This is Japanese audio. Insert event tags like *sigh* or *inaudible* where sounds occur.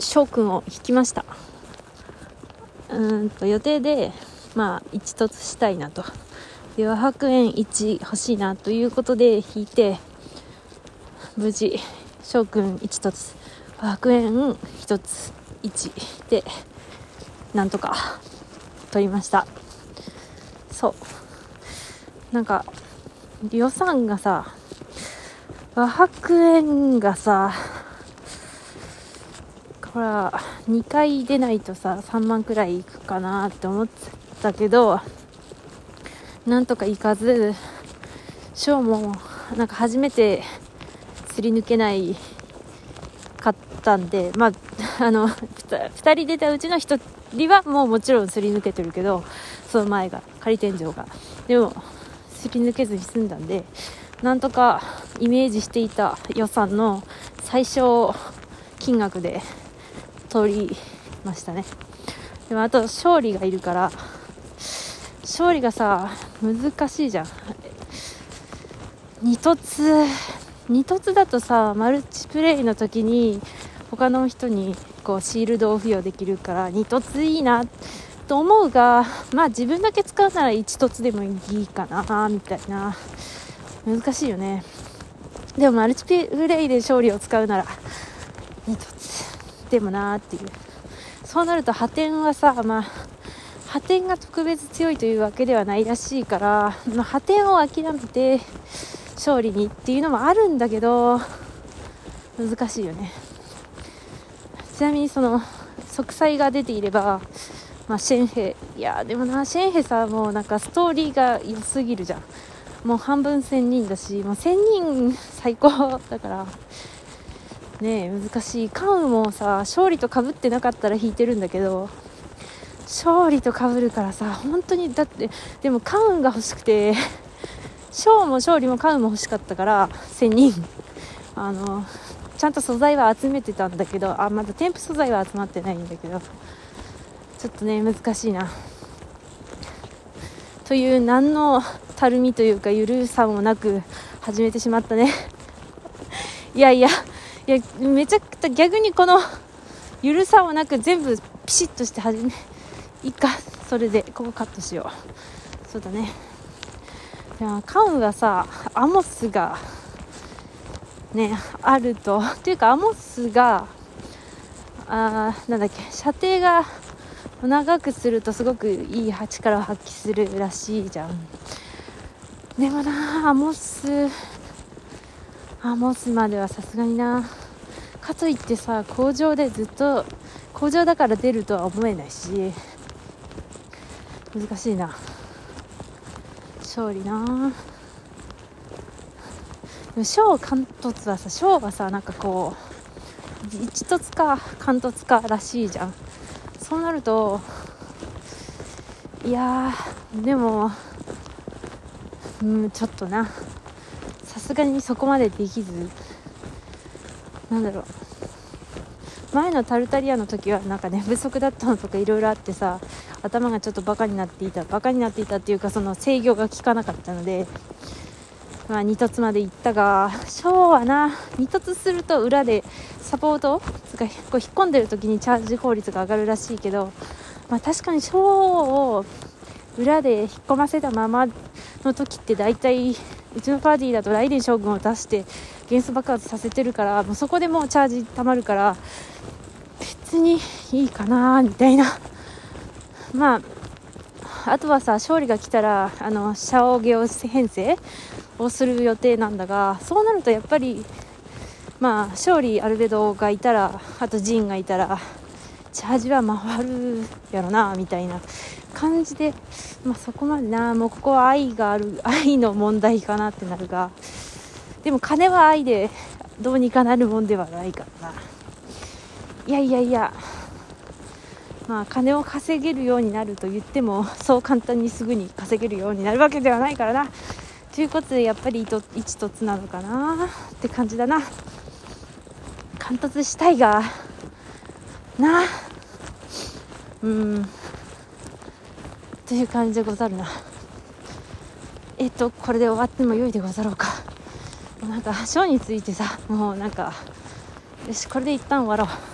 翔くんを引きました。うんと予定でまあ一突したいなと。で和白円1欲しいなということで引いて無事翔くん1突。和白円1つ。1でなんとか取りました。そう。なんか予算がさ和白円がさほら2回出ないとさ3万くらいいくかなって思ってたけどなんとかいかずショーもなんか初めてすり抜けないかったんでまあ *laughs* あの2人出たうちの1人はもうもちろんすり抜けてるけどその前が仮天井が。でもすり抜けずに済んだんでなんとかイメージしていた予算の最小金額で取りましたね。でもあと勝利がいるから勝利がさ難しいじゃん。二突二突だとさマルチプレイの時に他の人にこうシールドを付与できるから二突いいなと思うがまあ自分だけ使うなら一突でもいいかなみたいな。難しいよね。でもマルチプレイで勝利を使うなら2突でもなーっていう。そうなると破点はさまあ破点が特別強いというわけではないらしいから、まあ、破点を諦めて勝利にっていうのもあるんだけど難しいよね。ちなみにその息災が出ていれば、まあ、シェンヘいやでもなシェンヘさもうなんかストーリーが良すぎるじゃん。もう半分1000人だしもう1000人最高だから。ね難しい。カウンもさ勝利とかぶってなかったら引いてるんだけど勝利とかぶるからさ本当にだってでもカウンが欲しくて賞も勝利もカウも欲しかったから1000人。あのちゃんと素材は集めてたんだけどあまだ添付素材は集まってないんだけどちょっとね難しいな。という何のたるみというかゆるさもなく始めてしまったね。いやいや。いやめちゃくちゃ逆にこの *laughs* ゆるさもなく全部ピシッとして始め *laughs* いいかそれでここカットしよう。そうだね。いやカウンはさアモスがねあると。というかアモスがあなんだっけ射程が長くするとすごくいい力を発揮するらしいじゃん。でもなアモスアモスまではさすがにな。かといってさ工場でずっと工場だから出るとは思えないし。難しいな。勝利な。でも小関突はさ小はさなんかこう一突か関突からしいじゃん。そうなるといやでもうんちょっとな。すがにそこまでできず。なんだろう。前のタルタリアの時はなんか寝不足だったのとかいろいろあってさ頭がちょっとバカになっていた。バカになっていたっていうかその制御が効かなかったのでまあ、2突まで行ったが、ショーはな、2突すると裏でサポート？つかこう引っ込んでる時にチャージ効率が上がるらしいけど、まあ、確かにショーを裏で引っ込ませたままの時って大体うちのパーティーだとライデン将軍を出して元素爆発させてるからもうそこでもうチャージたまるから別にいいかなみたいな。*laughs* まああとはさ勝利が来たらあのシャオゲオ編成をする予定なんだがそうなるとやっぱりまあ勝利アルベドがいたらあとジンがいたらチャージは回るやろなみたいな。感じで、まあ、そこまでな。もうここは愛がある愛の問題かなってなるが。でも金は愛でどうにかなるもんではないからな。いやいやいや。まあ金を稼げるようになると言ってもそう簡単にすぐに稼げるようになるわけではないからな。ということでやっぱり一つなのかな。って感じだな。貫突したいがな。うん。という感じでござるな。えっとこれで終わっても良いでござろうか。なんかショーについてさもうなんかよしこれで一旦終わろう。